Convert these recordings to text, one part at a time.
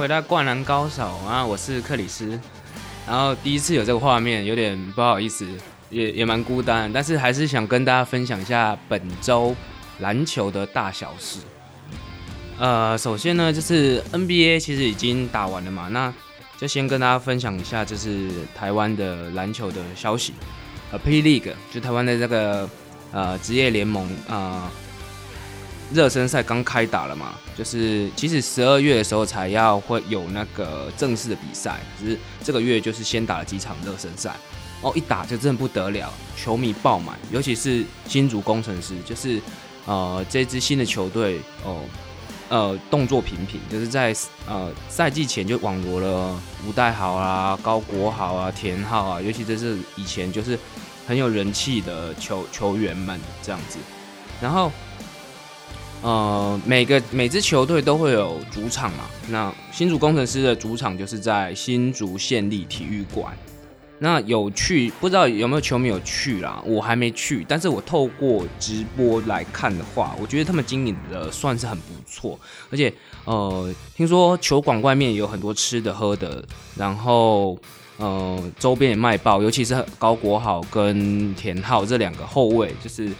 回到《灌篮高手》啊！我是克里斯。然后第一次有这个画面，有点不好意思，也也蛮孤单，但是还是想跟大家分享一下本周篮球的大小事。呃，首先呢，就是 NBA 其实已经打完了嘛，那就先跟大家分享一下，就是台湾的篮球的消息。呃，P League 就台湾的这个呃职业联盟啊。热身赛刚开打了嘛，就是其实十二月的时候才要会有那个正式的比赛，只是这个月就是先打了几场热身赛，哦，一打就真的不得了，球迷爆满，尤其是新竹工程师，就是呃这支新的球队哦，呃动作频频，就是在呃赛季前就网罗了吴代豪啊、高国豪啊、田浩啊，尤其这是以前就是很有人气的球球员们这样子，然后。呃，每个每支球队都会有主场嘛。那新竹工程师的主场就是在新竹县立体育馆。那有去不知道有没有球迷有去啦？我还没去，但是我透过直播来看的话，我觉得他们经营的算是很不错。而且呃，听说球馆外面有很多吃的喝的，然后呃，周边也卖爆，尤其是高国豪跟田浩这两个后卫，就是。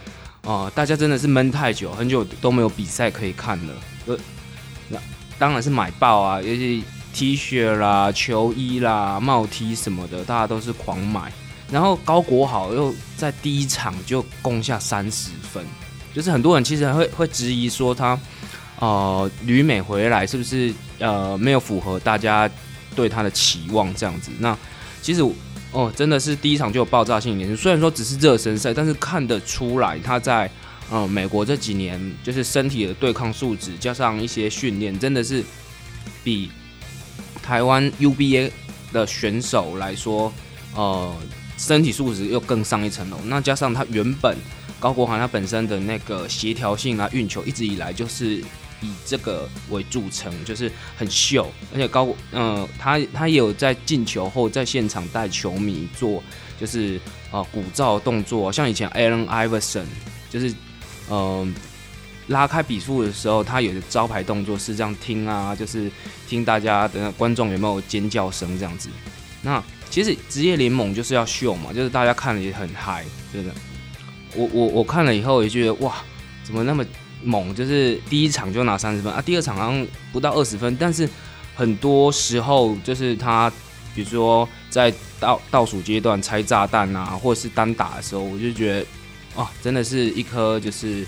哦，大家真的是闷太久，很久都没有比赛可以看了。呃，那当然是买爆啊，尤其 T 恤啦、球衣啦、帽 T 什么的，大家都是狂买。然后高国豪又在第一场就攻下三十分，就是很多人其实会会质疑说他，呃，旅美回来是不是呃没有符合大家对他的期望这样子？那其实。哦，真的是第一场就有爆炸性演出。虽然说只是热身赛，但是看得出来他在嗯美国这几年就是身体的对抗素质加上一些训练，真的是比台湾 UBA 的选手来说，呃，身体素质又更上一层楼。那加上他原本高国豪他本身的那个协调性啊，运球一直以来就是。以这个为著称，就是很秀，而且高，嗯，他他也有在进球后在现场带球迷做，就是啊鼓噪动作，像以前 Allen Iverson，就是嗯拉开比数的时候，他有的招牌动作是这样听啊，就是听大家的观众有没有尖叫声这样子。那其实职业联盟就是要秀嘛，就是大家看了也很嗨，真的。我我我看了以后也觉得哇，怎么那么。猛就是第一场就拿三十分啊，第二场好像不到二十分，但是很多时候就是他，比如说在倒倒数阶段拆炸弹啊，或者是单打的时候，我就觉得哇，真的是一颗就是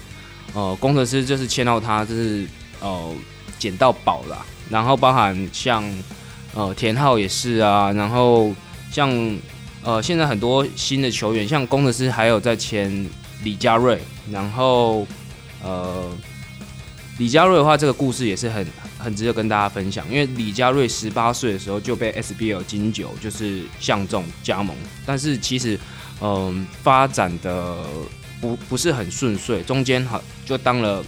呃工程师就是签到他就是呃捡到宝了，然后包含像呃田浩也是啊，然后像呃现在很多新的球员，像工程师还有在签李佳瑞，然后。呃，李佳瑞的话，这个故事也是很很值得跟大家分享。因为李佳瑞十八岁的时候就被 SBL 金九就是相中加盟，但是其实嗯发展的不不是很顺遂，中间好就当了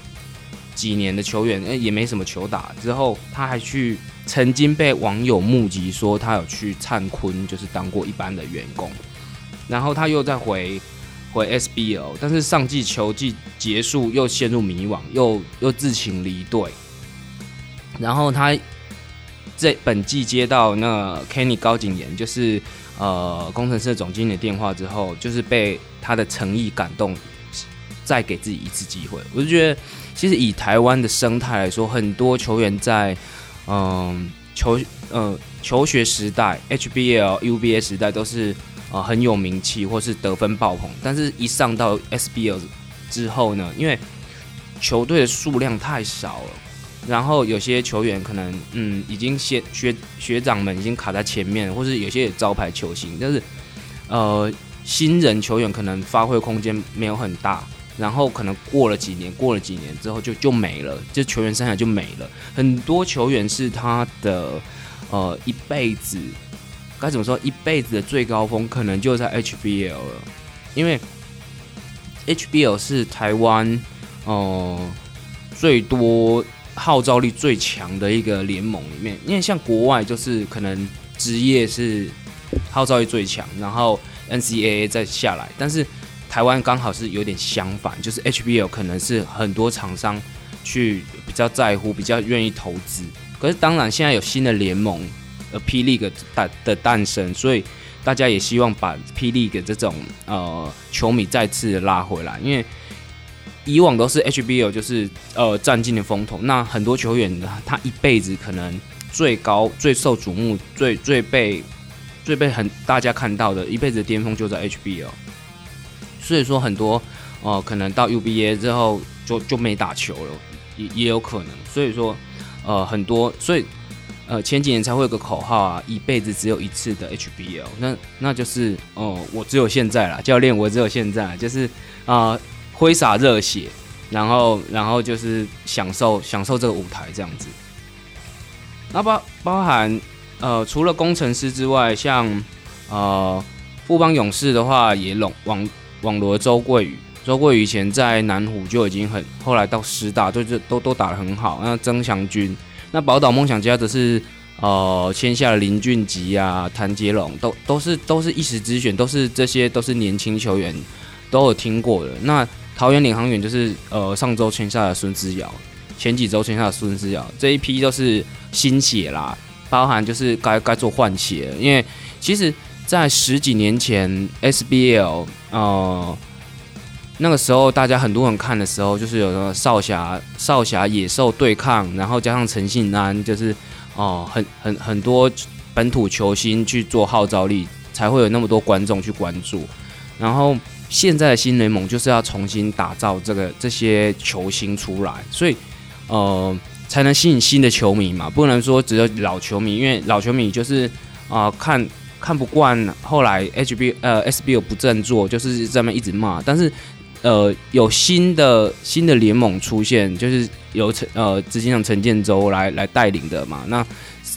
几年的球员，也没什么球打。之后他还去曾经被网友目击说他有去灿坤，就是当过一般的员工，然后他又再回。回 SBL，但是上季球季结束又陷入迷惘，又又自请离队。然后他这本季接到那 Kenny 高景言，就是呃工程师总经理电话之后，就是被他的诚意感动，再给自己一次机会。我就觉得，其实以台湾的生态来说，很多球员在嗯球呃求学时代、HBL、UBA 时代都是。啊，很有名气，或是得分爆棚，但是一上到 SBL 之后呢，因为球队的数量太少了，然后有些球员可能嗯，已经先学学长们已经卡在前面，或是有些招牌球星，但是呃，新人球员可能发挥空间没有很大，然后可能过了几年，过了几年之后就就没了，这球员生涯就没了。很多球员是他的呃一辈子。该怎么说？一辈子的最高峰可能就在 HBL 了，因为 HBL 是台湾哦最多号召力最强的一个联盟里面。因为像国外就是可能职业是号召力最强，然后 NCAA 再下来，但是台湾刚好是有点相反，就是 HBL 可能是很多厂商去比较在乎、比较愿意投资。可是当然现在有新的联盟，呃，P League 诞的诞生，所以大家也希望把 P League 这种呃球迷再次拉回来，因为以往都是 HBL 就是呃占尽的风头，那很多球员他一辈子可能最高、最受瞩目、最最被最被很大家看到的一辈子的巅峰就在 HBL，所以说很多呃可能到 UBA 之后就就没打球了，也也有可能，所以说。呃，很多，所以，呃，前几年才会有个口号啊，一辈子只有一次的 HBL，那那就是，哦，我只有现在啦，教练，我只有现在，就是啊，挥洒热血，然后，然后就是享受享受这个舞台这样子。那包包含，呃，除了工程师之外，像呃，富邦勇士的话，也拢网网罗周桂宇。周桂以前在南湖就已经很，后来到师大都就都都打得很好。那曾祥军，那宝岛梦想家则是呃签下了林俊杰啊、谭杰龙，都都是都是一时之选，都是这些都是年轻球员都有听过的。那桃园领航员就是呃上周签下的孙思尧，前几周签下的孙思尧，这一批都是新血啦，包含就是该该做换血，因为其实在十几年前 SBL 呃。那个时候，大家很多人看的时候，就是有什么少侠、少侠、野兽对抗，然后加上陈信安，就是哦，很很很多本土球星去做号召力，才会有那么多观众去关注。然后现在的新联盟就是要重新打造这个这些球星出来，所以呃，才能吸引新的球迷嘛，不能说只有老球迷，因为老球迷就是啊看看不惯后来 HB 呃 SBO 不振作，就是在那一直骂，但是。呃，有新的新的联盟出现，就是由陈呃执行长陈建州来来带领的嘛。那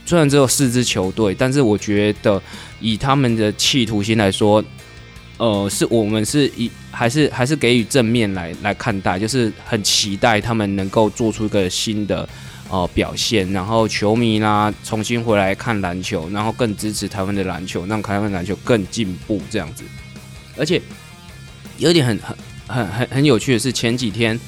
虽然只有四支球队，但是我觉得以他们的企图心来说，呃，是我们是以还是还是给予正面来来看待，就是很期待他们能够做出一个新的呃表现，然后球迷啦重新回来看篮球，然后更支持台湾的篮球，让台湾篮球更进步这样子。而且有点很很。很很很有趣的是，前几天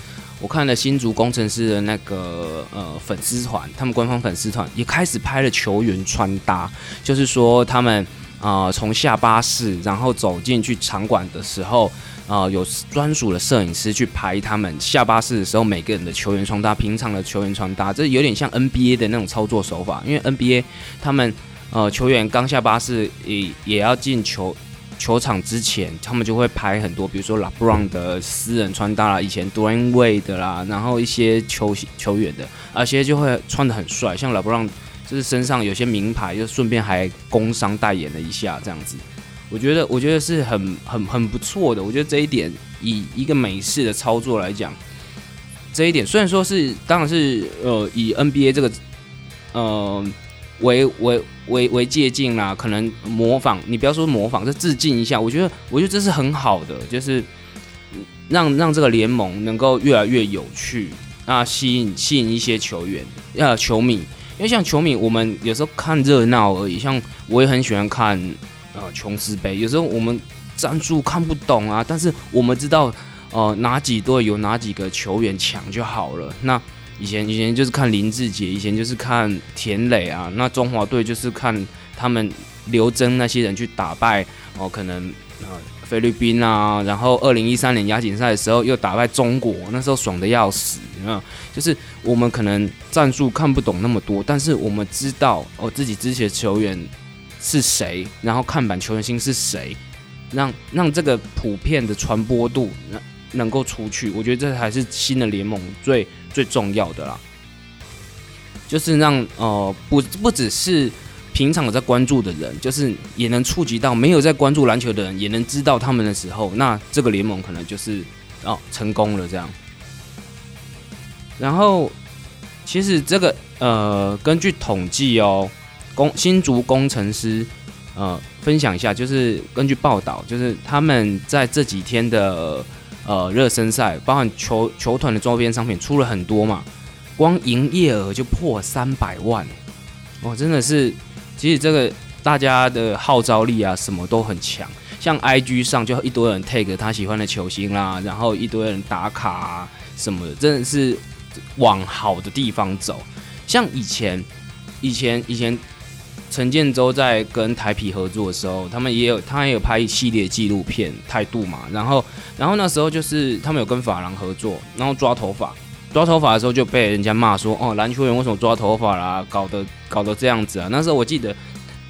我看了新竹工程师的那个呃粉丝团，他们官方粉丝团也开始拍了球员穿搭，就是说他们啊从下巴士然后走进去场馆的时候啊，有专属的摄影师去拍他们下巴士的时候每个人的球员穿搭，平常的球员穿搭，这有点像 NBA 的那种操作手法，因为 NBA 他们呃球员刚下巴士也也要进球。球场之前，他们就会拍很多，比如说 LeBron 的私人穿搭啦，以前 Dwayne Wade 啦，然后一些球球员的，而且就会穿的很帅，像 LeBron 就是身上有些名牌，就顺便还工商代言了一下，这样子。我觉得，我觉得是很很很不错的。我觉得这一点，以一个美式的操作来讲，这一点虽然说是，当然是呃，以 NBA 这个，呃。为为为为借鉴啦，可能模仿你不要说模仿，就致敬一下。我觉得我觉得这是很好的，就是让让这个联盟能够越来越有趣啊，吸引吸引一些球员呃球迷。因为像球迷，我们有时候看热闹而已。像我也很喜欢看呃琼斯杯，有时候我们战术看不懂啊，但是我们知道呃哪几队有哪几个球员强就好了。那以前以前就是看林志杰，以前就是看田磊啊。那中华队就是看他们刘真那些人去打败哦，可能呃菲律宾啊。然后二零一三年亚锦赛的时候又打败中国，那时候爽的要死。啊就是我们可能战术看不懂那么多，但是我们知道哦自己支持的球员是谁，然后看板球员星是谁，让让这个普遍的传播度能能够出去。我觉得这才是新的联盟最。最重要的啦，就是让呃不不只是平常有在关注的人，就是也能触及到没有在关注篮球的人，也能知道他们的时候，那这个联盟可能就是哦成功了这样。然后其实这个呃根据统计哦，工新竹工程师呃分享一下，就是根据报道，就是他们在这几天的。呃热身赛包含球球团的周边商品出了很多嘛，光营业额就破三百万，哦，真的是，其实这个大家的号召力啊，什么都很强，像 IG 上就一堆人 take 他喜欢的球星啦，然后一堆人打卡啊什么的，真的是往好的地方走。像以前以前以前陈建州在跟台皮合作的时候，他们也有他也有拍一系列纪录片《态度》嘛，然后然后那时候就是他们有跟法郎合作，然后抓头发。抓头发的时候就被人家骂说：“哦，篮球员为什么抓头发啦？搞得搞得这样子啊！”那时候我记得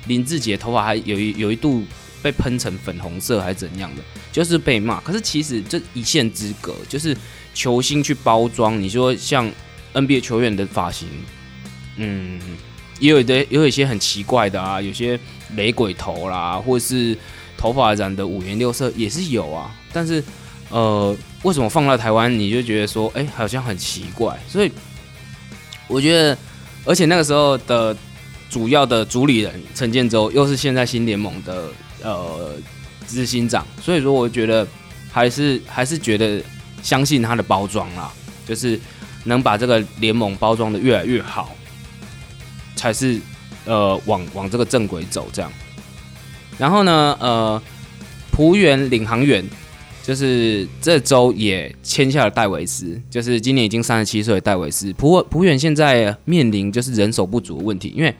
林志杰头发还有一有一度被喷成粉红色还是怎样的，就是被骂。可是其实这一线之隔，就是球星去包装。你说像 NBA 球员的发型，嗯，也有的也有一些很奇怪的啊，有些雷鬼头啦，或是头发染的五颜六色也是有啊。但是呃。为什么放到台湾你就觉得说，哎，好像很奇怪？所以我觉得，而且那个时候的主要的主理人陈建州又是现在新联盟的呃执行长，所以说我觉得还是还是觉得相信他的包装啦，就是能把这个联盟包装的越来越好，才是呃往往这个正轨走这样。然后呢，呃，浦原领航员。就是这周也签下了戴维斯，就是今年已经三十七岁的戴维斯。普普远现在面临就是人手不足的问题，因为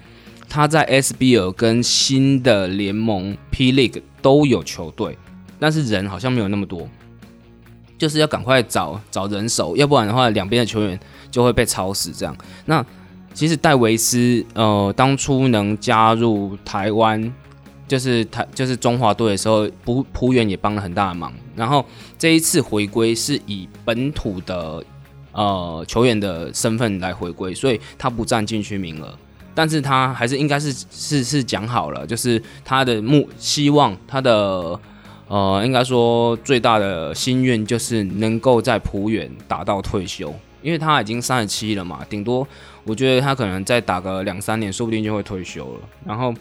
他在 SBL 跟新的联盟 P League 都有球队，但是人好像没有那么多，就是要赶快找找人手，要不然的话两边的球员就会被超死。这样，那其实戴维斯呃当初能加入台湾。就是他，就是中华队的时候，普普远也帮了很大的忙。然后这一次回归是以本土的呃球员的身份来回归，所以他不占禁区名额。但是他还是应该是是是讲好了，就是他的目希望，他的呃应该说最大的心愿就是能够在普远打到退休，因为他已经三十七了嘛，顶多我觉得他可能再打个两三年，说不定就会退休了。然后。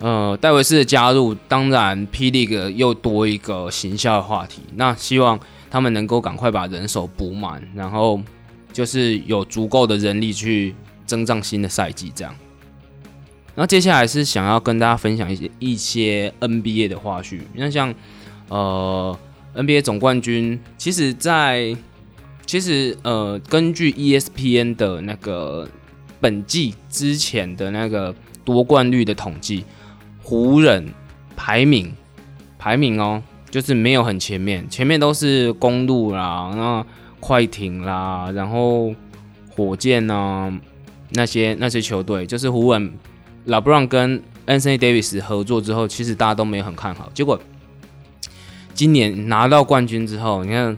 呃，戴维斯的加入，当然霹雳个又多一个形象的话题。那希望他们能够赶快把人手补满，然后就是有足够的人力去增长新的赛季这样。那接下来是想要跟大家分享一些一些 NBA 的花絮。那像呃 NBA 总冠军，其实，在其实呃根据 ESPN 的那个本季之前的那个夺冠率的统计。湖人排名排名哦，就是没有很前面，前面都是公路啦，那快艇啦，然后火箭呐那些那些球队，就是湖人老布朗跟 Anthony Davis 合作之后，其实大家都没有很看好。结果今年拿到冠军之后，你看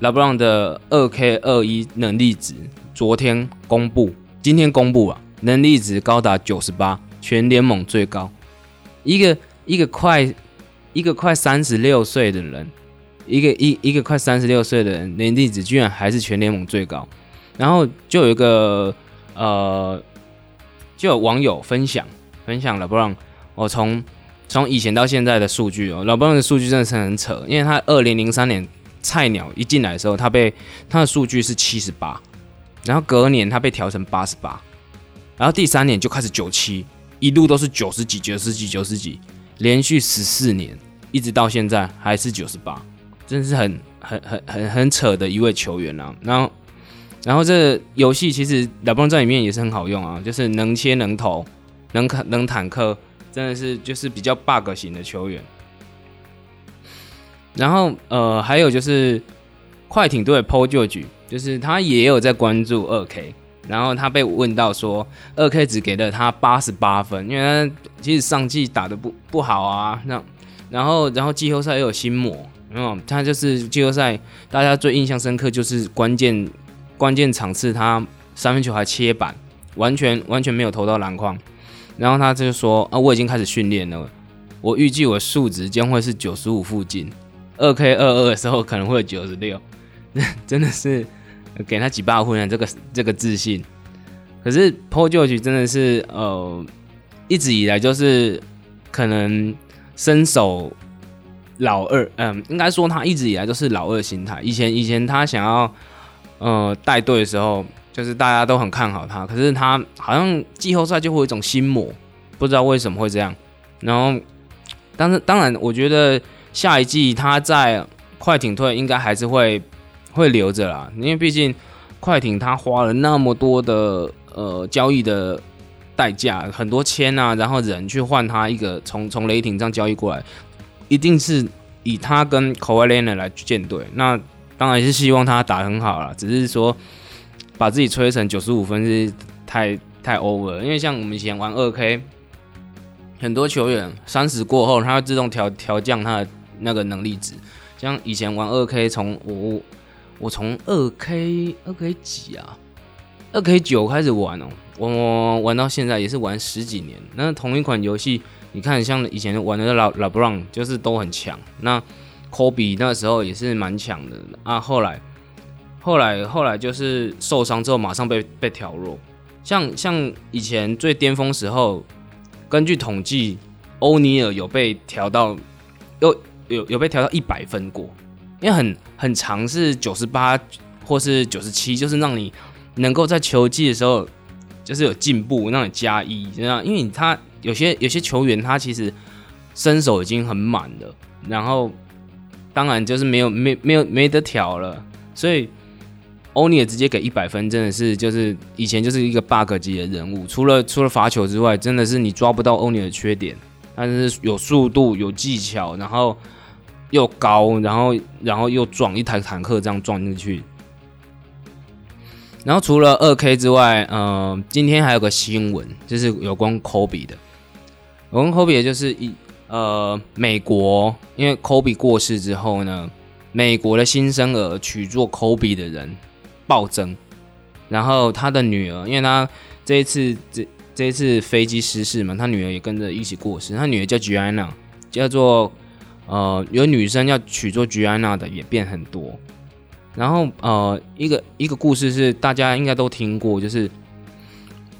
拉布朗的二 K 二一能力值，昨天公布，今天公布啊，能力值高达九十八。全联盟最高，一个一个快一个快三十六岁的人，一个一一个快三十六岁的人，能力值居然还是全联盟最高。然后就有一个呃，就有网友分享分享拉布朗我从从以前到现在的数据哦，老布朗的数据真的是很扯，因为他二零零三年菜鸟一进来的时候，他被他的数据是七十八，然后隔年他被调成八十八，然后第三年就开始九七。一路都是九十几、九十几、九十几，连续十四年，一直到现在还是九十八，真是很、很、很、很、很扯的一位球员啊。然后，然后这游戏其实老布朗在里面也是很好用啊，就是能切能投，能砍能坦克，真的是就是比较 bug 型的球员。然后呃，还有就是快艇队 PO 旧局，就是他也有在关注二 K。然后他被问到说，二 K 只给了他八十八分，因为他其实上季打的不不好啊。那然后然后季后赛又有心魔，嗯，他就是季后赛大家最印象深刻就是关键关键场次他三分球还切板，完全完全没有投到篮筐。然后他就说啊，我已经开始训练了，我预计我数值将会是九十五附近，二 K 二二的时候可能会有九十六，真的是。给他几把分的这个这个自信，可是 Paul George 真的是呃一直以来就是可能身手老二，嗯，应该说他一直以来都是老二心态。以前以前他想要呃带队的时候，就是大家都很看好他，可是他好像季后赛就会有一种心魔，不知道为什么会这样。然后，但是当然，我觉得下一季他在快艇队应该还是会。会留着啦，因为毕竟快艇他花了那么多的呃交易的代价，很多签啊，然后人去换他一个从从雷霆这样交易过来，一定是以他跟 k a w i l e n a 来建队。那当然是希望他打很好了，只是说把自己吹成九十五分是太太 over，因为像我们以前玩二 K，很多球员三十过后，他会自动调调降他的那个能力值。像以前玩二 K，从我我从二 K 二 K 几啊，二 K 九开始玩哦，我玩到现在也是玩十几年。那同一款游戏，你看像以前玩的老老布朗，就是都很强。那科比那时候也是蛮强的啊，后来后来后来就是受伤之后，马上被被调弱。像像以前最巅峰时候，根据统计，欧尼尔有被调到又。有有被调到一百分过，因为很很长是九十八或是九十七，就是让你能够在球技的时候就是有进步，让你加一这样。因为他有些有些球员他其实身手已经很满了，然后当然就是没有没没有没得调了，所以欧尼尔直接给一百分，真的是就是以前就是一个 bug 级的人物，除了除了罚球之外，真的是你抓不到欧尼尔的缺点，但是有速度有技巧，然后。又高，然后然后又撞一台坦克这样撞进去。然后除了二 K 之外，呃，今天还有个新闻，就是有关科比的。有关科比的就是一呃，美国因为科比过世之后呢，美国的新生儿娶做科比的人暴增。然后他的女儿，因为他这一次这这一次飞机失事嘛，他女儿也跟着一起过世。他女儿叫 Gianna，叫做。呃，有女生要娶做吉安娜的也变很多，然后呃，一个一个故事是大家应该都听过，就是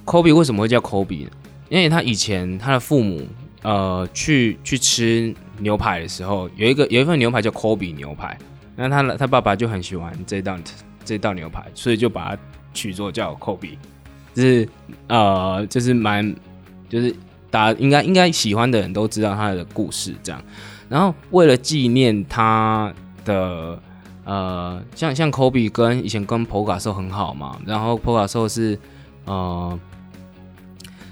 科比为什么会叫科比呢？因为他以前他的父母呃去去吃牛排的时候，有一个有一份牛排叫科比牛排，那他他爸爸就很喜欢这道这道牛排，所以就把它取作叫科比，就是呃就是蛮就是大家应该应该喜欢的人都知道他的故事这样。然后为了纪念他的，呃，像像科比跟以前跟普卡兽很好嘛，然后普卡兽是，呃，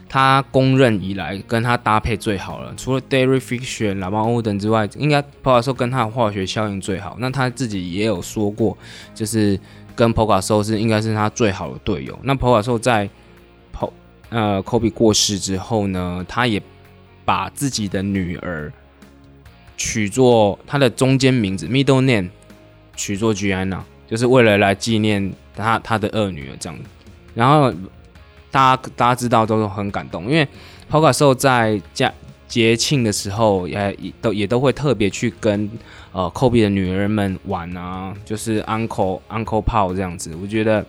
他公认以来跟他搭配最好了，除了 Derry Fisher、拉邦欧等之外，应该普卡兽跟他的化学效应最好。那他自己也有说过，就是跟普卡兽是应该是他最好的队友。那普卡兽在普呃科比过世之后呢，他也把自己的女儿。取作他的中间名字 middle name，取作 Gianna，就是为了来纪念他他的二女儿这样。然后大家大家知道都很感动，因为 p o k a s o 在家节庆的时候也都也都会特别去跟呃 Kobe 的女儿们玩啊，就是 Uncle Uncle Paul 这样子，我觉得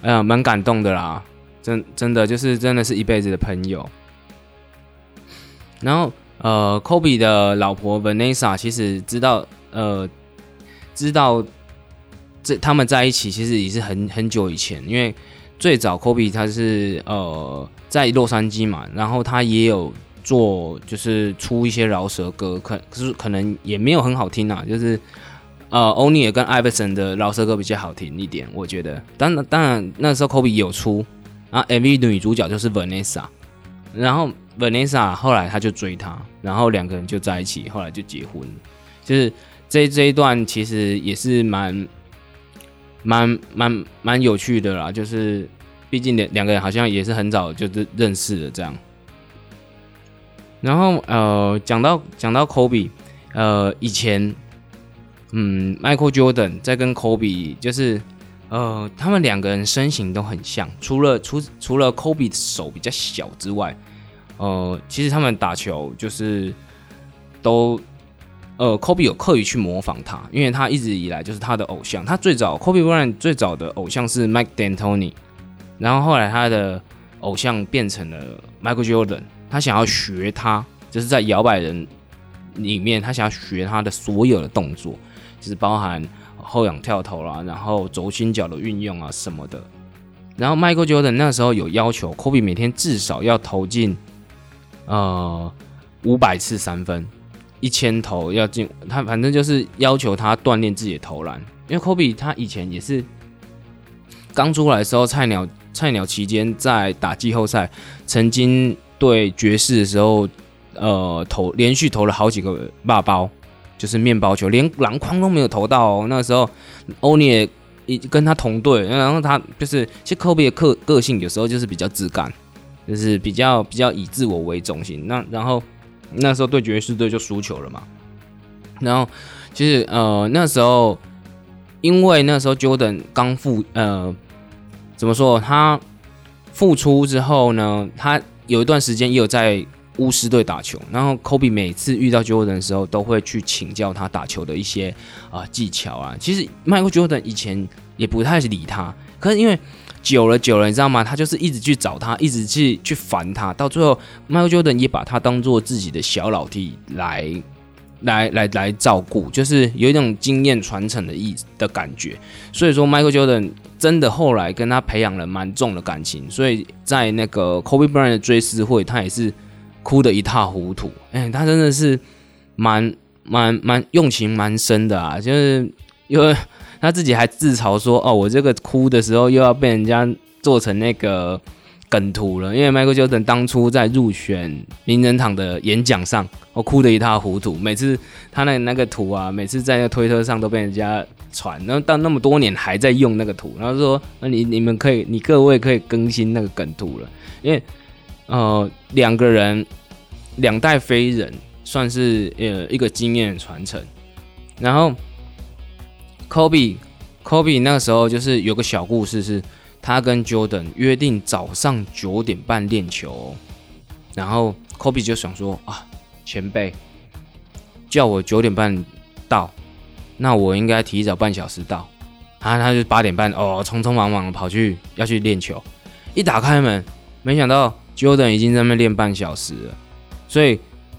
呃蛮感动的啦，真真的就是真的是一辈子的朋友。然后。呃，Kobe 的老婆 Vanessa 其实知道，呃，知道这他们在一起其实也是很很久以前，因为最早 Kobe 他是呃在洛杉矶嘛，然后他也有做就是出一些饶舌歌，可可是可能也没有很好听啊，就是呃欧尼尔跟艾弗森的饶舌歌比较好听一点，我觉得。当然当然那时候 Kobe 有出，然后 MV 女主角就是 Vanessa，然后。Vanessa 后来他就追她，然后两个人就在一起，后来就结婚。就是这这一段其实也是蛮蛮蛮蛮有趣的啦，就是毕竟两两个人好像也是很早就是认识了这样。然后呃，讲到讲到 Kobe，呃，以前嗯，Michael Jordan 在跟 Kobe，就是呃，他们两个人身形都很像，除了除除了 Kobe 的手比较小之外。呃，其实他们打球就是都，呃，Kobe 有刻意去模仿他，因为他一直以来就是他的偶像。他最早 Kobe Bryant 最早的偶像是 Mike D'Antoni，然后后来他的偶像变成了 Michael Jordan，他想要学他，就是在摇摆人里面，他想要学他的所有的动作，就是包含后仰跳投啦，然后轴心脚的运用啊什么的。然后 Michael Jordan 那时候有要求 Kobe 每天至少要投进。呃，五百次三分，一千投要进，他反正就是要求他锻炼自己的投篮。因为科比他以前也是刚出来的时候菜鸟菜鸟期间在打季后赛，曾经对爵士的时候，呃，投连续投了好几个霸包，就是面包球，连篮筐都没有投到。哦。那时候，欧尼也一跟他同队，然后他就是其实科比的个个性有时候就是比较自干，就是比较比较以自我为中心。那然后那时候对爵士队就输球了嘛。然后其实呃那时候。因为那时候 Jordan 刚复呃，怎么说？他复出之后呢，他有一段时间也有在巫师队打球。然后 Kobe 每次遇到 Jordan 的时候，都会去请教他打球的一些啊技巧啊。其实 Michael Jordan 以前也不太理他，可是因为久了久了，你知道吗？他就是一直去找他，一直去去烦他，到最后 Michael Jordan 也把他当做自己的小老弟来。来来来照顾，就是有一种经验传承的意的感觉。所以说，Michael Jordan 真的后来跟他培养了蛮重的感情。所以在那个 Kobe Bryant 的追思会，他也是哭得一塌糊涂。哎，他真的是蛮蛮蛮用情蛮深的啊，就是因为他自己还自嘲说：“哦，我这个哭的时候又要被人家做成那个。”梗图了，因为 Michael Jordan 当初在入选名人堂的演讲上，我哭得一塌糊涂。每次他那那个图啊，每次在那推特上都被人家传，然后到那么多年还在用那个图，然后说那你你们可以，你各位可以更新那个梗图了，因为呃两个人两代飞人算是呃一个经验传承。然后 Kobe Kobe 那个时候就是有个小故事是。他跟 Jordan 约定早上九点半练球，然后 Kobe 就想说啊，前辈叫我九点半到，那我应该提早半小时到。啊，他就八点半哦，匆匆忙忙跑去要去练球，一打开门，没想到 Jordan 已经在那练半小时了。所以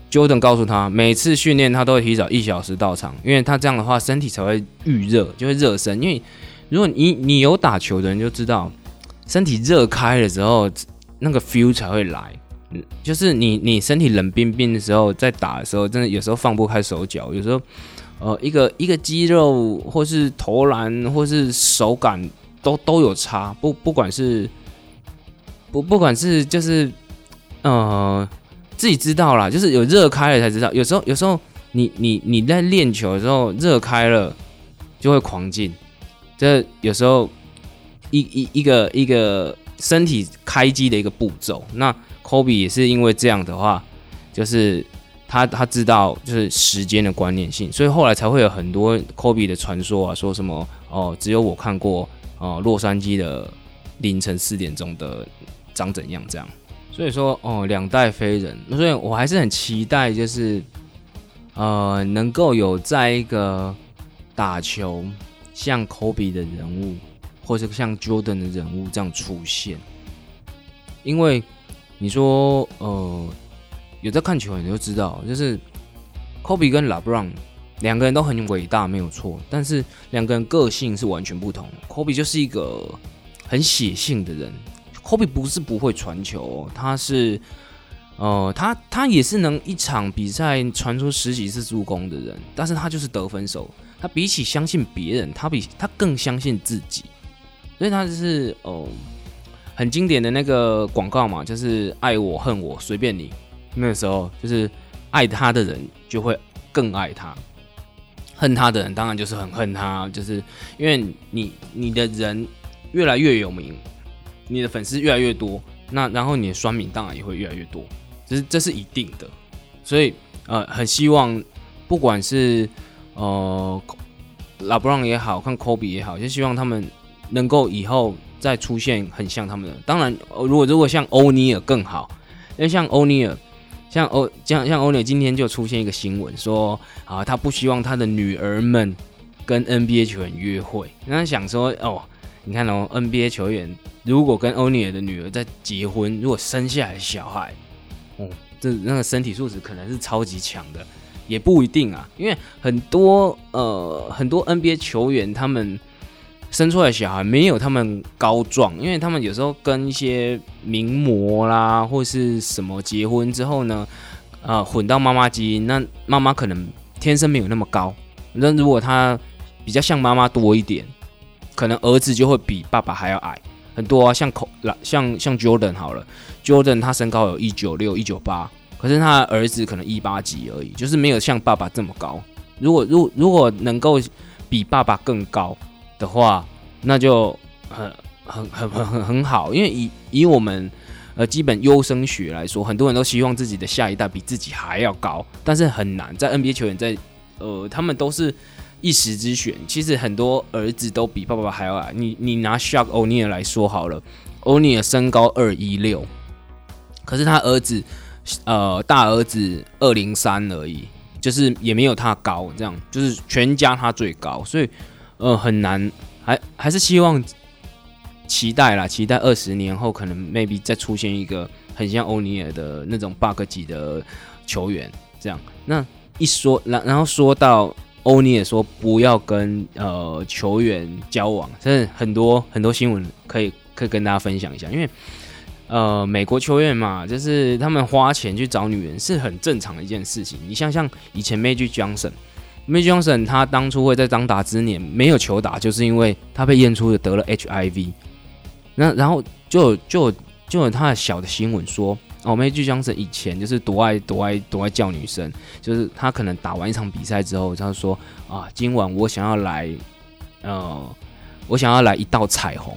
Jordan 告诉他，每次训练他都会提早一小时到场，因为他这样的话身体才会预热，就会热身，因为。如果你你有打球的人就知道，身体热开的时候，那个 feel 才会来。嗯，就是你你身体冷冰冰的时候，在打的时候，真的有时候放不开手脚，有时候，呃，一个一个肌肉或是投篮或是手感都都有差。不不管是不不管是就是呃自己知道啦，就是有热开了才知道。有时候有时候你你你在练球的时候热开了就会狂进。这有时候一一一个一个身体开机的一个步骤，那 Kobe 也是因为这样的话，就是他他知道就是时间的观念性，所以后来才会有很多 Kobe 的传说啊，说什么哦，只有我看过哦，洛杉矶的凌晨四点钟的长怎样这样，所以说哦，两代飞人，所以我还是很期待，就是呃，能够有在一个打球。像 Kobe 的人物，或者像 Jordan 的人物这样出现，因为你说，呃，有在看球，你就知道，就是 Kobe 跟 LeBron 两个人都很伟大，没有错，但是两个人个性是完全不同。Kobe 就是一个很写性的人，Kobe 不是不会传球，他是，呃，他他也是能一场比赛传出十几次助攻的人，但是他就是得分手。他比起相信别人，他比他更相信自己，所以他就是哦，很经典的那个广告嘛，就是爱我恨我随便你。那个时候就是爱他的人就会更爱他，恨他的人当然就是很恨他，就是因为你你的人越来越有名，你的粉丝越来越多，那然后你的酸民当然也会越来越多，这是这是一定的。所以呃，很希望不管是。呃，拉布朗也好看，科比也好，就希望他们能够以后再出现很像他们的。当然，如果如果像欧尼尔更好，因为像欧尼尔，像欧像像欧尼尔今天就出现一个新闻说啊，他不希望他的女儿们跟 NBA 球员约会。那想说哦，你看哦，NBA 球员如果跟欧尼尔的女儿在结婚，如果生下来小孩，哦，这那个身体素质可能是超级强的。也不一定啊，因为很多呃很多 NBA 球员他们生出来小孩没有他们高壮，因为他们有时候跟一些名模啦或是什么结婚之后呢，啊混到妈妈基因，那妈妈可能天生没有那么高，那如果他比较像妈妈多一点，可能儿子就会比爸爸还要矮，很多啊，像口像像 Jordan 好了，Jordan 他身高有一九六一九八，可是他的儿子可能一八几而已，就是没有像爸爸这么高。如果如如果能够比爸爸更高的话，那就很很很很很很好，因为以以我们呃基本优生学来说，很多人都希望自己的下一代比自己还要高，但是很难。在 NBA 球员在呃他们都是。一时之选，其实很多儿子都比爸爸还要矮。你你拿 Shaq O'Neal 来说好了 o n e a 身高二一六，可是他儿子呃大儿子二零三而已，就是也没有他高，这样就是全家他最高，所以呃很难，还还是希望期待啦，期待二十年后可能 maybe 再出现一个很像欧尼尔的那种 bug 级的球员，这样。那一说，然然后说到。欧尼尔说不要跟呃球员交往，真的很多很多新闻可以可以跟大家分享一下，因为呃美国球员嘛，就是他们花钱去找女人是很正常的一件事情。你像像以前 Magic m a g Johnson 他当初会在当打之年没有球打，就是因为他被验出得了 HIV，那然后就就就有他的小的新闻说。哦，梅巨江神以前就是多爱多爱多爱叫女生，就是他可能打完一场比赛之后，他说啊，今晚我想要来，呃，我想要来一道彩虹。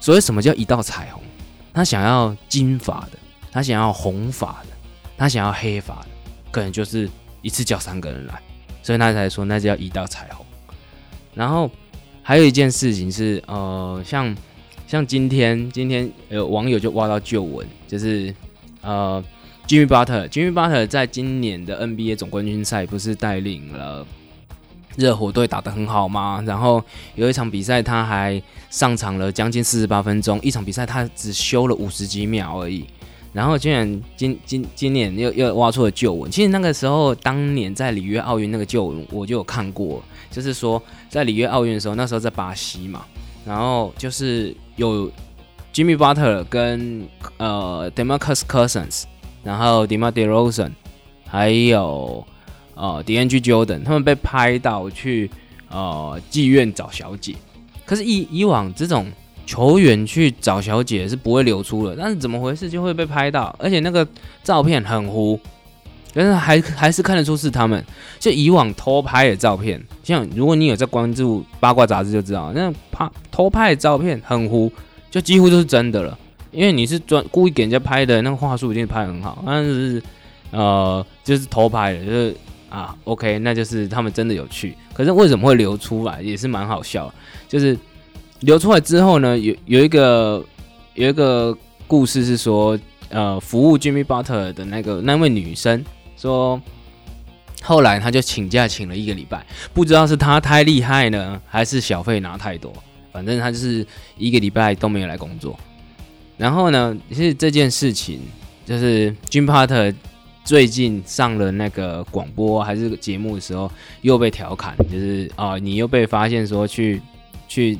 所以什么叫一道彩虹？他想要金发的，他想要红发的，他想要黑发的，可能就是一次叫三个人来，所以他才说那叫一道彩虹。然后还有一件事情是，呃，像像今天今天有网友就挖到旧闻，就是。呃，Jimmy Butler，Jimmy Butler 在今年的 NBA 总冠军赛不是带领了热火队打得很好吗？然后有一场比赛他还上场了将近四十八分钟，一场比赛他只休了五十几秒而已。然后竟然今今今年又又挖出了旧闻，其实那个时候当年在里约奥运那个旧闻我就有看过，就是说在里约奥运的时候，那时候在巴西嘛，然后就是有。Jimmy Butler 跟呃 Demarcus Cousins，然后 Demar Derozan，还有呃 DNG Jordan，他们被拍到去呃妓院找小姐。可是以以往这种球员去找小姐是不会流出的，但是怎么回事就会被拍到，而且那个照片很糊，但是还 还是看得出是他们。就以往偷拍的照片，像如果你有在关注八卦杂志就知道，那拍偷拍的照片很糊。就几乎都是真的了，因为你是专故意给人家拍的，那个话术一定拍很好，但是呃，就是偷拍的，就是啊，OK，那就是他们真的有去。可是为什么会流出来，也是蛮好笑。就是流出来之后呢，有有一个有一个故事是说，呃，服务 Jimmy Butler 的那个那位女生说，后来他就请假请了一个礼拜，不知道是他太厉害呢，还是小费拿太多。反正他就是一个礼拜都没有来工作，然后呢，其实这件事情就是 Jim Potter 最近上了那个广播还是节目的时候又被调侃，就是啊，你又被发现说去去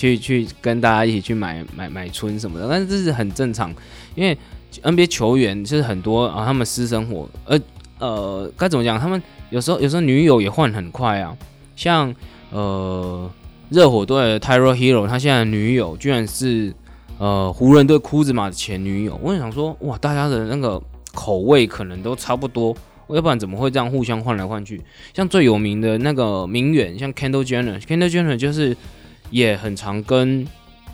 去去跟大家一起去买买买春什么的，但是这是很正常，因为 NBA 球员就是很多啊，他们私生活，呃呃，该怎么讲？他们有时候有时候女友也换很快啊，像呃。热火队的 Tyro Hero，他现在女友居然是呃湖人队库兹马的前女友。我想说，哇，大家的那个口味可能都差不多，要不然怎么会这样互相换来换去？像最有名的那个名媛，像 Kendall Jenner，Kendall Jenner 就是也很常跟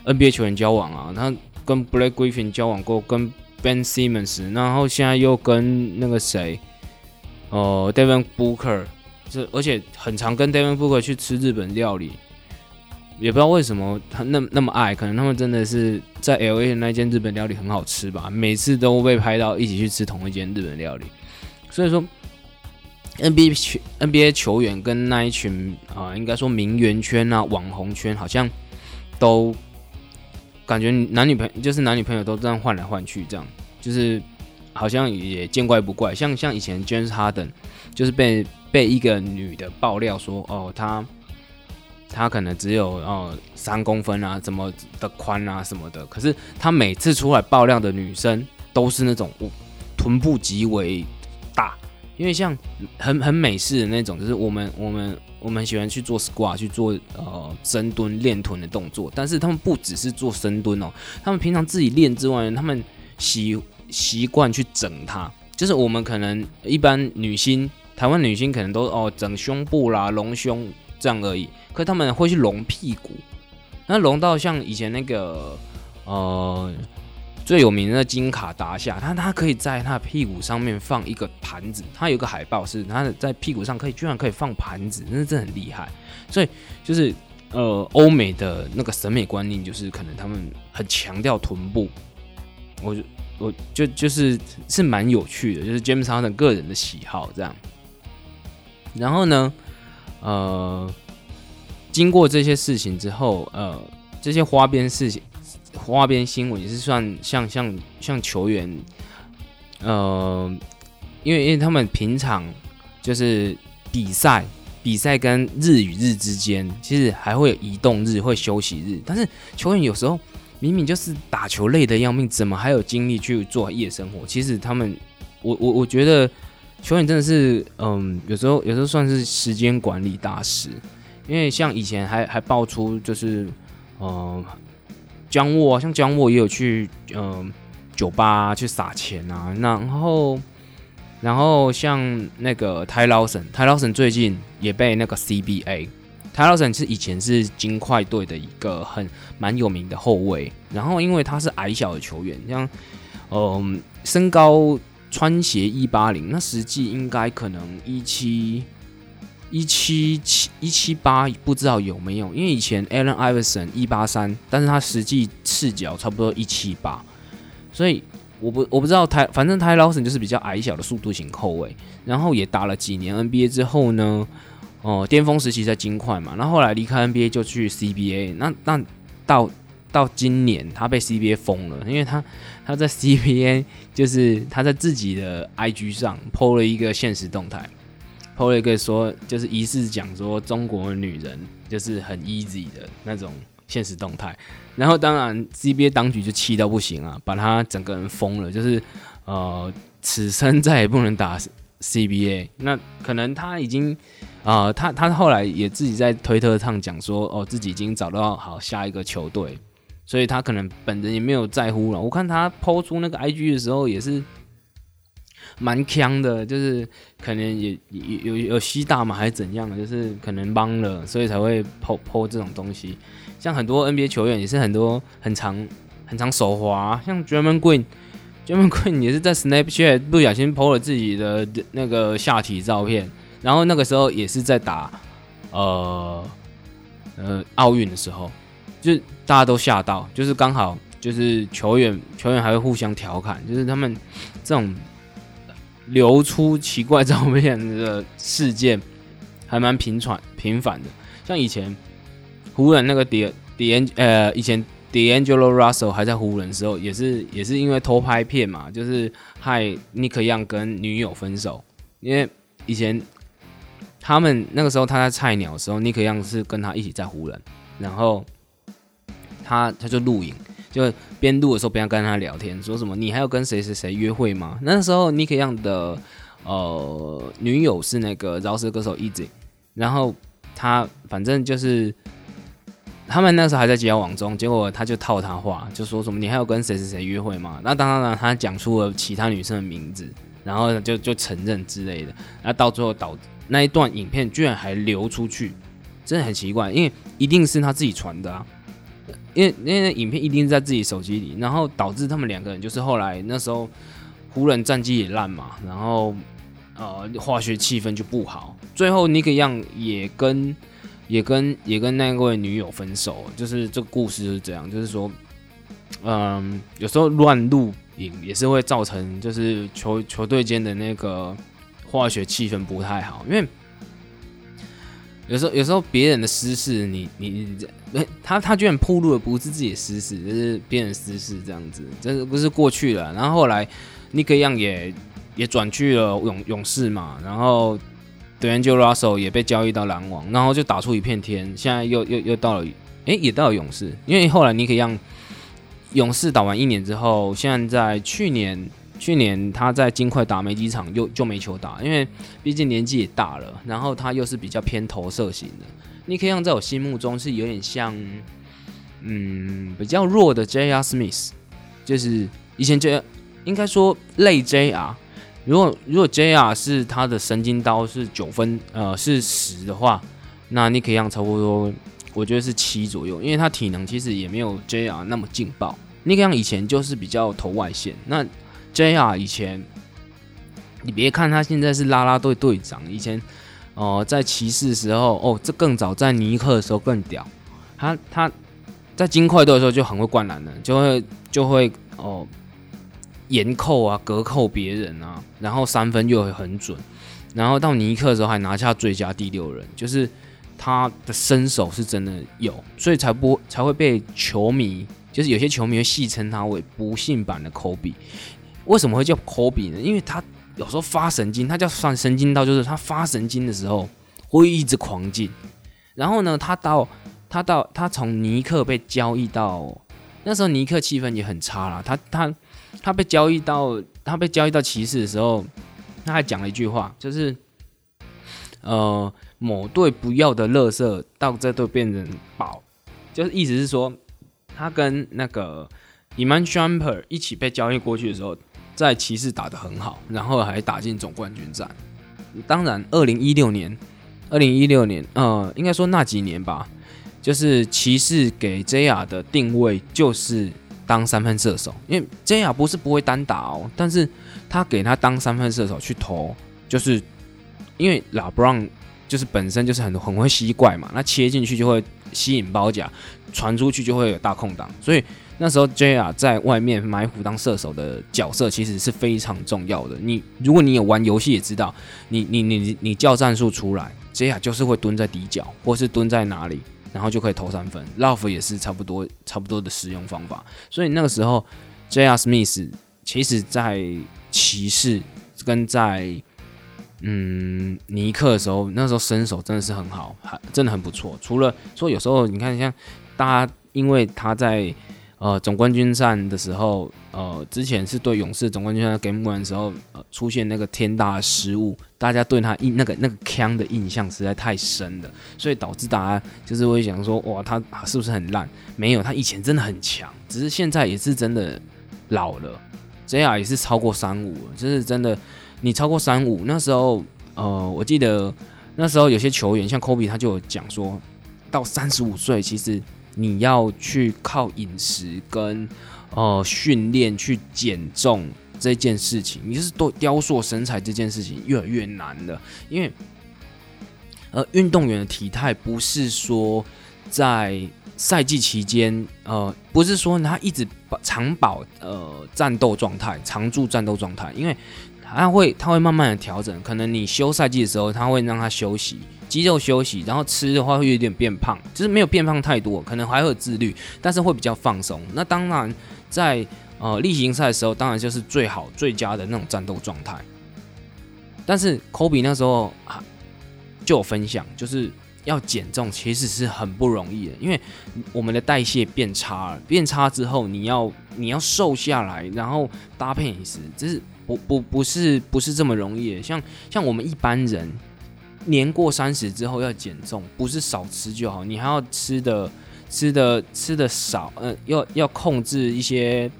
NBA 球员交往啊。他跟 Blake Griffin 交往过，跟 Ben Simmons，然后现在又跟那个谁，呃，Devin Booker，这而且很常跟 Devin Booker 去吃日本料理。也不知道为什么他那那么爱，可能他们真的是在 L A 的那间日本料理很好吃吧，每次都被拍到一起去吃同一间日本料理。所以说，N B A 球 N B A 球员跟那一群啊，应该说名媛圈啊、网红圈，好像都感觉男女朋就是男女朋友都这样换来换去，这样就是好像也见怪不怪。像像以前 James Harden 就是被被一个女的爆料说，哦，他。他可能只有哦三公分啊，怎么的宽啊什么的，可是他每次出来爆料的女生都是那种臀部极为，因为像很很美式的那种，就是我们我们我们喜欢去做 squat 去做呃深蹲练臀的动作，但是他们不只是做深蹲哦，他们平常自己练之外，他们习习惯去整它，就是我们可能一般女星，台湾女星可能都哦整胸部啦、隆胸这样而已，可他们会去隆屁股，那隆到像以前那个呃。最有名的金卡达夏，他他可以在他屁股上面放一个盘子，他有个海报是他在屁股上可以居然可以放盘子，那是真的很厉害。所以就是呃，欧美的那个审美观念就是可能他们很强调臀部，我就我就就是是蛮有趣的，就是 James Harden 个人的喜好这样。然后呢，呃，经过这些事情之后，呃，这些花边事情。花边新闻也是算像像像球员，呃，因为因为他们平常就是比赛，比赛跟日与日之间其实还会有移动日，会休息日。但是球员有时候明明就是打球累的要命，怎么还有精力去做夜生活？其实他们，我我我觉得球员真的是，嗯，有时候有时候算是时间管理大师，因为像以前还还爆出就是，嗯。江沃像江沃也有去嗯酒吧去撒钱啊，然后然后像那个泰劳森，泰劳森最近也被那个 CBA，泰劳森是以前是金块队的一个很蛮有名的后卫，然后因为他是矮小的球员，像嗯身高穿鞋一八零，那实际应该可能一七。一七七一七八不知道有没有，因为以前 Allen Iverson 一八三，但是他实际赤脚差不多一七八，所以我不我不知道台，反正台劳森就是比较矮小的速度型后卫，然后也打了几年 NBA 之后呢，哦巅峰时期在金块嘛，那后来离开 NBA 就去 CBA，那那到到今年他被 CBA 封了，因为他他在 CBA 就是他在自己的 IG 上 PO 了一个现实动态。PO 了一个说，就是疑似讲说中国女人就是很 easy 的那种现实动态，然后当然 CBA 当局就气到不行啊，把他整个人封了，就是呃，此生再也不能打 CBA。那可能他已经啊，他他后来也自己在推特上讲说，哦，自己已经找到好下一个球队，所以他可能本人也没有在乎了。我看他抛出那个 IG 的时候也是。蛮强的，就是可能也有有有吸大嘛，还是怎样的，就是可能帮了，所以才会抛抛这种东西。像很多 NBA 球员也是很多很长很长手滑，像 German Green，German Green 也是在 Snapchat 不小心抛了自己的那个下体照片，然后那个时候也是在打呃呃奥运的时候，就大家都吓到，就是刚好就是球员球员还会互相调侃，就是他们这种。流出奇怪照片的事件还蛮频传频繁的，像以前湖人那个迪迪恩呃，以前 D'Angelo Russell 还在湖人的时候，也是也是因为偷拍片嘛，就是害 Nick Young 跟女友分手。因为以前他们那个时候他在菜鸟的时候，Nick Young 是跟他一起在湖人，然后他他就录影。就边录的时候边跟他聊天，说什么你还要跟谁谁谁约会吗？那时候 Nick Young 的呃女友是那个饶舌歌手 Easy，然后他反正就是他们那时候还在交往中，结果他就套他话，就说什么你还要跟谁谁谁约会吗？那当然了，他讲出了其他女生的名字，然后就就承认之类的，那到最后导那一段影片居然还流出去，真的很奇怪，因为一定是他自己传的啊。因为那为影片一定是在自己手机里，然后导致他们两个人就是后来那时候湖人战绩也烂嘛，然后呃化学气氛就不好，最后尼克样也跟也跟也跟那位女友分手，就是这个故事是这样，就是说，嗯，有时候乱录影也是会造成就是球球队间的那个化学气氛不太好，因为。有时候，有时候别人的私事，你你他他居然铺路的不是自己的私事，就是别人私事这样子，这是不是过去了？然后后来尼克样也也转去了勇勇士嘛，然后德安就拉手也被交易到篮网，然后就打出一片天，现在又又又到了，哎，也到了勇士，因为后来尼克样勇士打完一年之后，现在在去年去年他在金块打没几场，又就没球打，因为毕竟年纪也大了，然后他又是比较偏投射型的。你可以让在我心目中是有点像，嗯，比较弱的 J.R. Smith，就是以前 J 应该说类 J.R. 如果如果 J.R. 是他的神经刀是九分，呃，是十的话，那你可以让差不多，我觉得是七左右，因为他体能其实也没有 J.R. 那么劲爆。你可以让以前就是比较投外线，那 J.R. 以前，你别看他现在是拉拉队队长，以前。哦，在骑士时候，哦，这更早，在尼克的时候更屌。他他在金块队的时候就很会灌篮的，就会就会哦，严扣啊，隔扣别人啊，然后三分又会很准。然后到尼克的时候还拿下最佳第六人，就是他的身手是真的有，所以才不才会被球迷，就是有些球迷会戏称他为不幸版的科比。为什么会叫科比呢？因为他。有时候发神经，他叫算神经刀，就是他发神经的时候会一直狂进。然后呢，他到他到他从尼克被交易到那时候，尼克气氛也很差了。他他他被交易到他被交易到骑士的时候，他还讲了一句话，就是呃某队不要的乐色到这队变成宝，就是意思是说他跟那个 Eman Jumper 一起被交易过去的时候。在骑士打得很好，然后还打进总冠军战。当然，二零一六年，二零一六年，呃，应该说那几年吧，就是骑士给 JR 的定位就是当三分射手，因为 JR 不是不会单打哦，但是他给他当三分射手去投，就是因为老布朗就是本身就是很很会吸怪嘛，那切进去就会吸引包夹，传出去就会有大空档，所以。那时候 JR 在外面埋伏当射手的角色其实是非常重要的。你如果你有玩游戏也知道，你你你你叫战术出来，JR 就是会蹲在底角，或是蹲在哪里，然后就可以投三分。Love 也是差不多差不多的使用方法。所以那个时候 JR Smith 其实在骑士跟在嗯尼克的时候，那时候身手真的是很好，还真的很不错。除了说有时候你看像大家因为他在呃，总冠军战的时候，呃，之前是对勇士总冠军战 Game One 的时候，呃，出现那个天大的失误，大家对他印那个那个枪的印象实在太深了，所以导致大家就是会想说，哇，他是不是很烂？没有，他以前真的很强，只是现在也是真的老了，JR 也是超过三五，就是真的，你超过三五，那时候，呃，我记得那时候有些球员像 Kobe 他就有讲说，到三十五岁其实。你要去靠饮食跟呃训练去减重这件事情，你是多雕塑身材这件事情越来越难了，因为呃运动员的体态不是说在赛季期间呃不是说他一直保长保呃战斗状态常驻战斗状态，因为他会他会慢慢的调整，可能你休赛季的时候他会让他休息。肌肉休息，然后吃的话会有点变胖，就是没有变胖太多，可能还会有自律，但是会比较放松。那当然，在呃例行赛的时候，当然就是最好最佳的那种战斗状态。但是科比那时候就有分享，就是要减重其实是很不容易的，因为我们的代谢变差了，变差之后你要你要瘦下来，然后搭配饮食，这是不不不是不是这么容易。像像我们一般人。年过三十之后要减重，不是少吃就好，你还要吃的吃的吃的少，呃，要要控制一些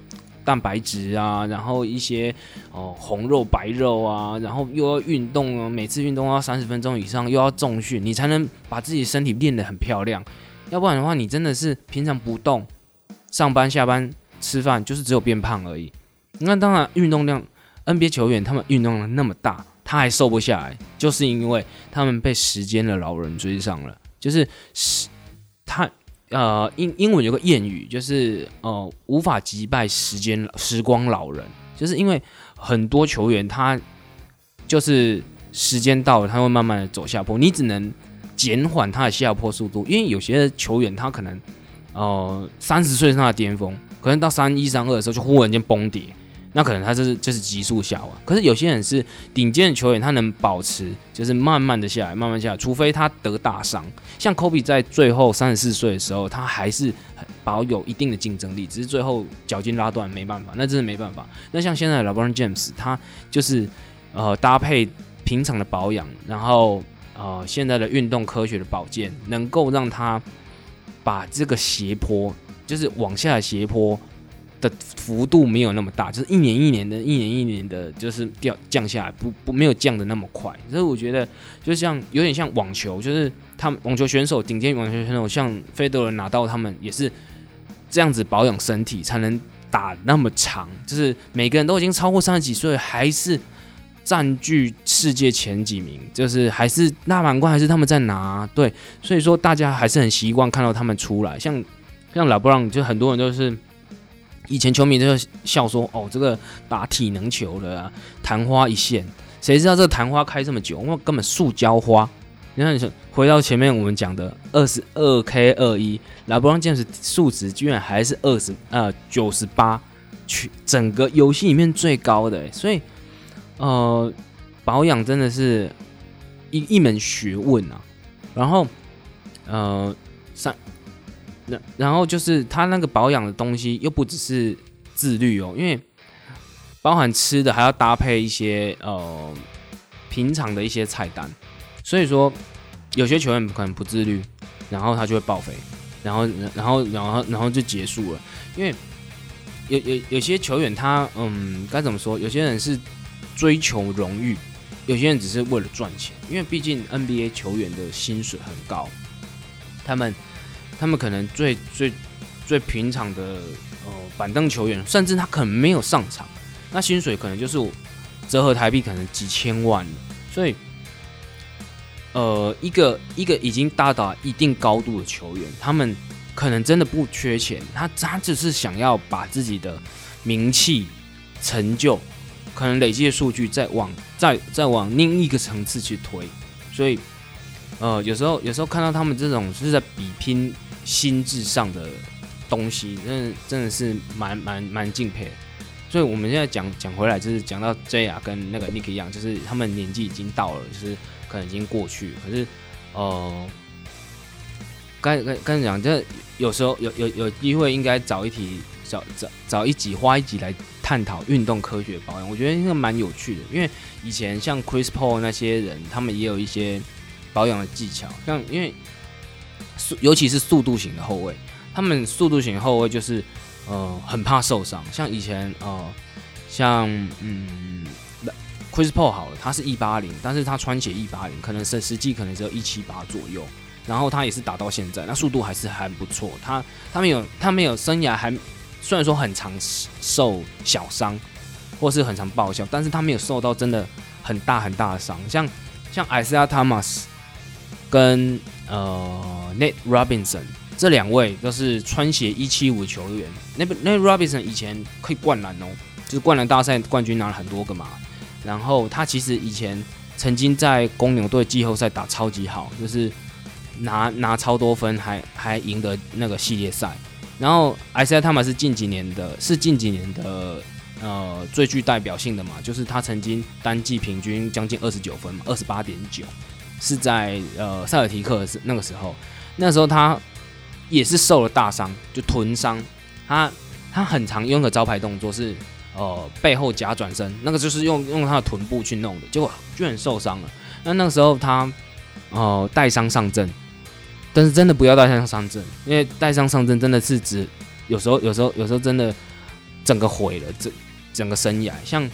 蛋白质啊，然后一些哦红肉白肉啊，然后又要运动啊，每次运动要三十分钟以上，又要重训，你才能把自己身体练得很漂亮。要不然的话，你真的是平常不动，上班下班吃饭就是只有变胖而已。那当然，运动量 NBA 球员他们运动量那么大。他还瘦不下来，就是因为他们被时间的老人追上了。就是时，他呃，英英文有个谚语，就是呃，无法击败时间时光老人，就是因为很多球员他就是时间到了，他会慢慢的走下坡，你只能减缓他的下坡速度。因为有些球员他可能呃三十岁是他的巅峰，可能到三一三二的时候就忽然间崩跌，那可能他就是就是急速下滑。可是有些人是顶尖的球员，他能保持就是慢慢的下来，慢慢下来，除非他得大伤。像科比在最后三十四岁的时候，他还是保有一定的竞争力，只是最后脚筋拉断，没办法，那真的没办法。那像现在的 LeBron James，他就是呃搭配平常的保养，然后呃现在的运动科学的保健，能够让他把这个斜坡，就是往下的斜坡。的幅度没有那么大，就是一年一年的，一年一年的，就是掉降下来，不不没有降的那么快。所以我觉得，就像有点像网球，就是他们网球选手，顶尖网球选手，像费德勒拿到他们也是这样子保养身体，才能打那么长。就是每个人都已经超过三十几岁，还是占据世界前几名，就是还是大满贯，还是他们在拿。对，所以说大家还是很习惯看到他们出来，像像老布朗，就很多人都是。以前球迷就笑说：“哦，这个打体能球的啊，昙花一现。谁知道这个昙花开这么久？因为根本塑胶花。你看，你说回到前面我们讲的二十二 K 二一，拉布朗剑士数值居然还是二十呃九十八，去整个游戏里面最高的。所以，呃，保养真的是一一门学问啊。然后，呃，然然后就是他那个保养的东西又不只是自律哦，因为包含吃的还要搭配一些呃平常的一些菜单，所以说有些球员可能不自律，然后他就会报废，然后然后然后然后就结束了，因为有有有些球员他嗯该怎么说？有些人是追求荣誉，有些人只是为了赚钱，因为毕竟 NBA 球员的薪水很高，他们。他们可能最最最平常的呃板凳球员，甚至他可能没有上场，那薪水可能就是折合台币可能几千万，所以呃一个一个已经达到一定高度的球员，他们可能真的不缺钱，他他只是想要把自己的名气、成就，可能累积的数据再往再再往另一个层次去推，所以呃有时候有时候看到他们这种是在比拼。心智上的东西，真的真的是蛮蛮蛮敬佩。所以我们现在讲讲回来，就是讲到 J 啊跟那个 Nick 一样，就是他们年纪已经到了，就是可能已经过去。可是，呃，刚刚刚讲，这有时候有有有机会，应该找一题找找找一集花一集来探讨运动科学保养，我觉得那个蛮有趣的。因为以前像 Chris Paul 那些人，他们也有一些保养的技巧，像因为。速，尤其是速度型的后卫，他们速度型后卫就是，呃，很怕受伤。像以前，呃，像嗯，Chris Paul 好了，他是一八零，但是他穿鞋一八零，可能是实际可能只有一七八左右。然后他也是打到现在，那速度还是还不错。他他没有他没有生涯还虽然说很常受小伤，或是很常报销，但是他没有受到真的很大很大的伤。像像 Isaiah Thomas 跟呃，Nate Robinson 这两位都是穿鞋一七五球员。那 Nate Robinson 以前可以灌篮哦，就是灌篮大赛冠军拿了很多个嘛。然后他其实以前曾经在公牛队季后赛打超级好，就是拿拿超多分，还还赢得那个系列赛。然后 i s a i a Thomas 是近几年的，是近几年的呃最具代表性的嘛，就是他曾经单季平均将近二十九分嘛，二十八点九。是在呃塞尔提克是那个时候，那时候他也是受了大伤，就臀伤。他他很常用的招牌动作是呃背后假转身，那个就是用用他的臀部去弄的，结果居然受伤了。那那个时候他呃带伤上阵，但是真的不要带伤上阵，因为带伤上阵真的是指有时候有时候有时候真的整个毁了整整个生涯。像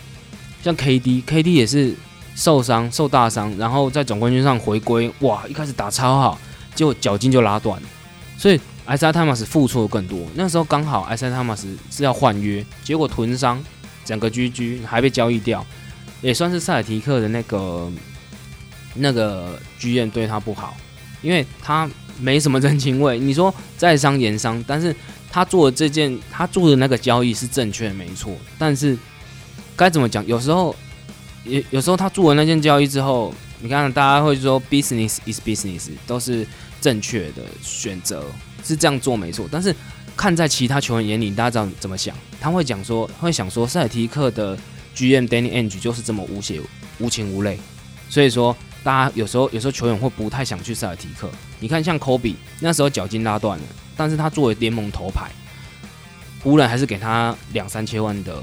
像 KD，KD 也是。受伤受大伤，然后在总冠军上回归，哇！一开始打超好，结果脚筋就拉断。所以埃塞塔马斯付出的更多。那时候刚好埃塞塔马斯是要换约，结果臀伤，整个 GG 还被交易掉，也算是塞尔提克的那个那个剧院对他不好，因为他没什么人情味。你说在商言商，但是他做的这件他做的那个交易是正确没错，但是该怎么讲？有时候。有有时候他做了那件交易之后，你看大家会说 business is business 都是正确的选择，是这样做没错。但是看在其他球员眼里，大家知道怎么想？他会讲说，会想说，塞尔提克的 GM Danny Ainge 就是这么无血无情无泪，所以说大家有时候有时候球员会不太想去塞尔提克。你看像 Kobe 那时候脚筋拉断了，但是他作为联盟头牌，湖人还是给他两三千万的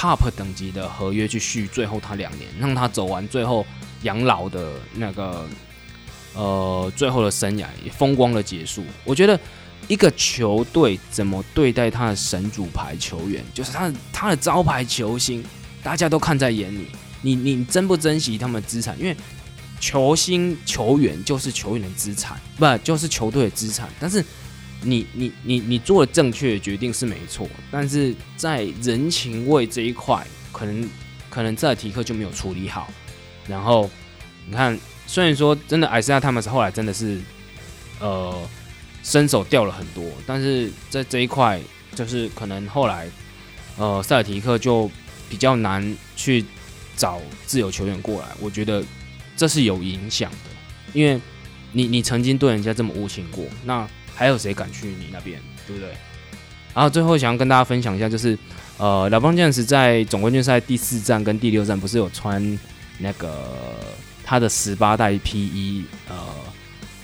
Top 等级的合约去续最后他两年，让他走完最后养老的那个呃最后的生涯，也风光的结束。我觉得。一个球队怎么对待他的神主牌球员，就是他的他的招牌球星，大家都看在眼里。你你珍不珍惜他们的资产？因为球星球员就是球员的资产，不就是球队的资产。但是你你你你做了正确的决定是没错，但是在人情味这一块，可能可能这提克就没有处理好。然后你看，虽然说真的艾斯亚他们是后来真的是呃。身手掉了很多，但是在这一块，就是可能后来，呃，塞尔提克就比较难去找自由球员过来。我觉得这是有影响的，因为你你曾经对人家这么无情过，那还有谁敢去你那边，对不对？然后最后想要跟大家分享一下，就是呃，老邦剑士在总冠军赛第四站跟第六站不是有穿那个他的十八代 P 一呃。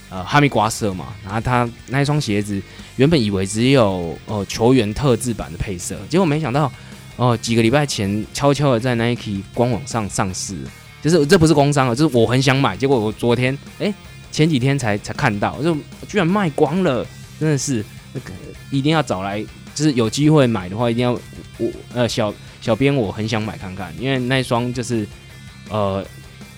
呃，哈密瓜色嘛，然后他那一双鞋子原本以为只有呃球员特制版的配色，结果没想到哦，几个礼拜前悄悄的在 Nike 官网上上市，就是这不是工商啊，就是我很想买，结果我昨天哎前几天才才看到，就居然卖光了，真的是那个一定要找来，就是有机会买的话，一定要我呃小小编我很想买看看，因为那双就是呃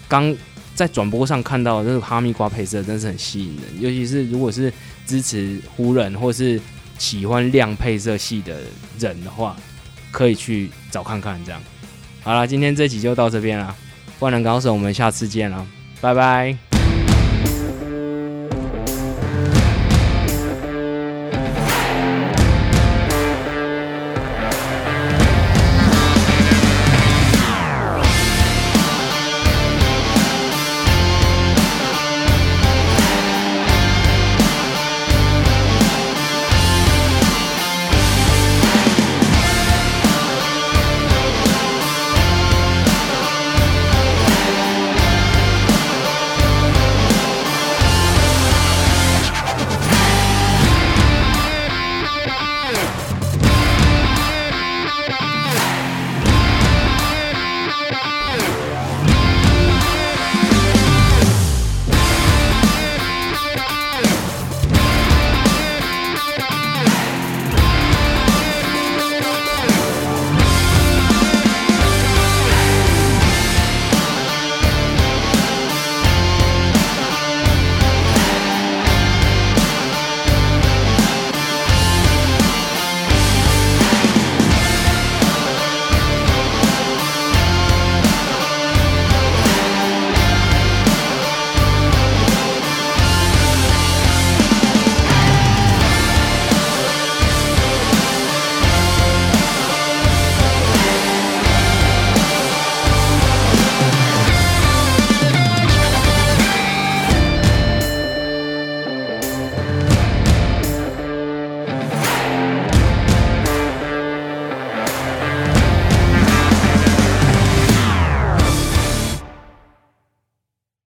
刚。在转播上看到这个哈密瓜配色，真是很吸引人。尤其是如果是支持湖人或是喜欢亮配色系的人的话，可以去找看看。这样，好了，今天这集就到这边了。万能高手，我们下次见了，拜拜。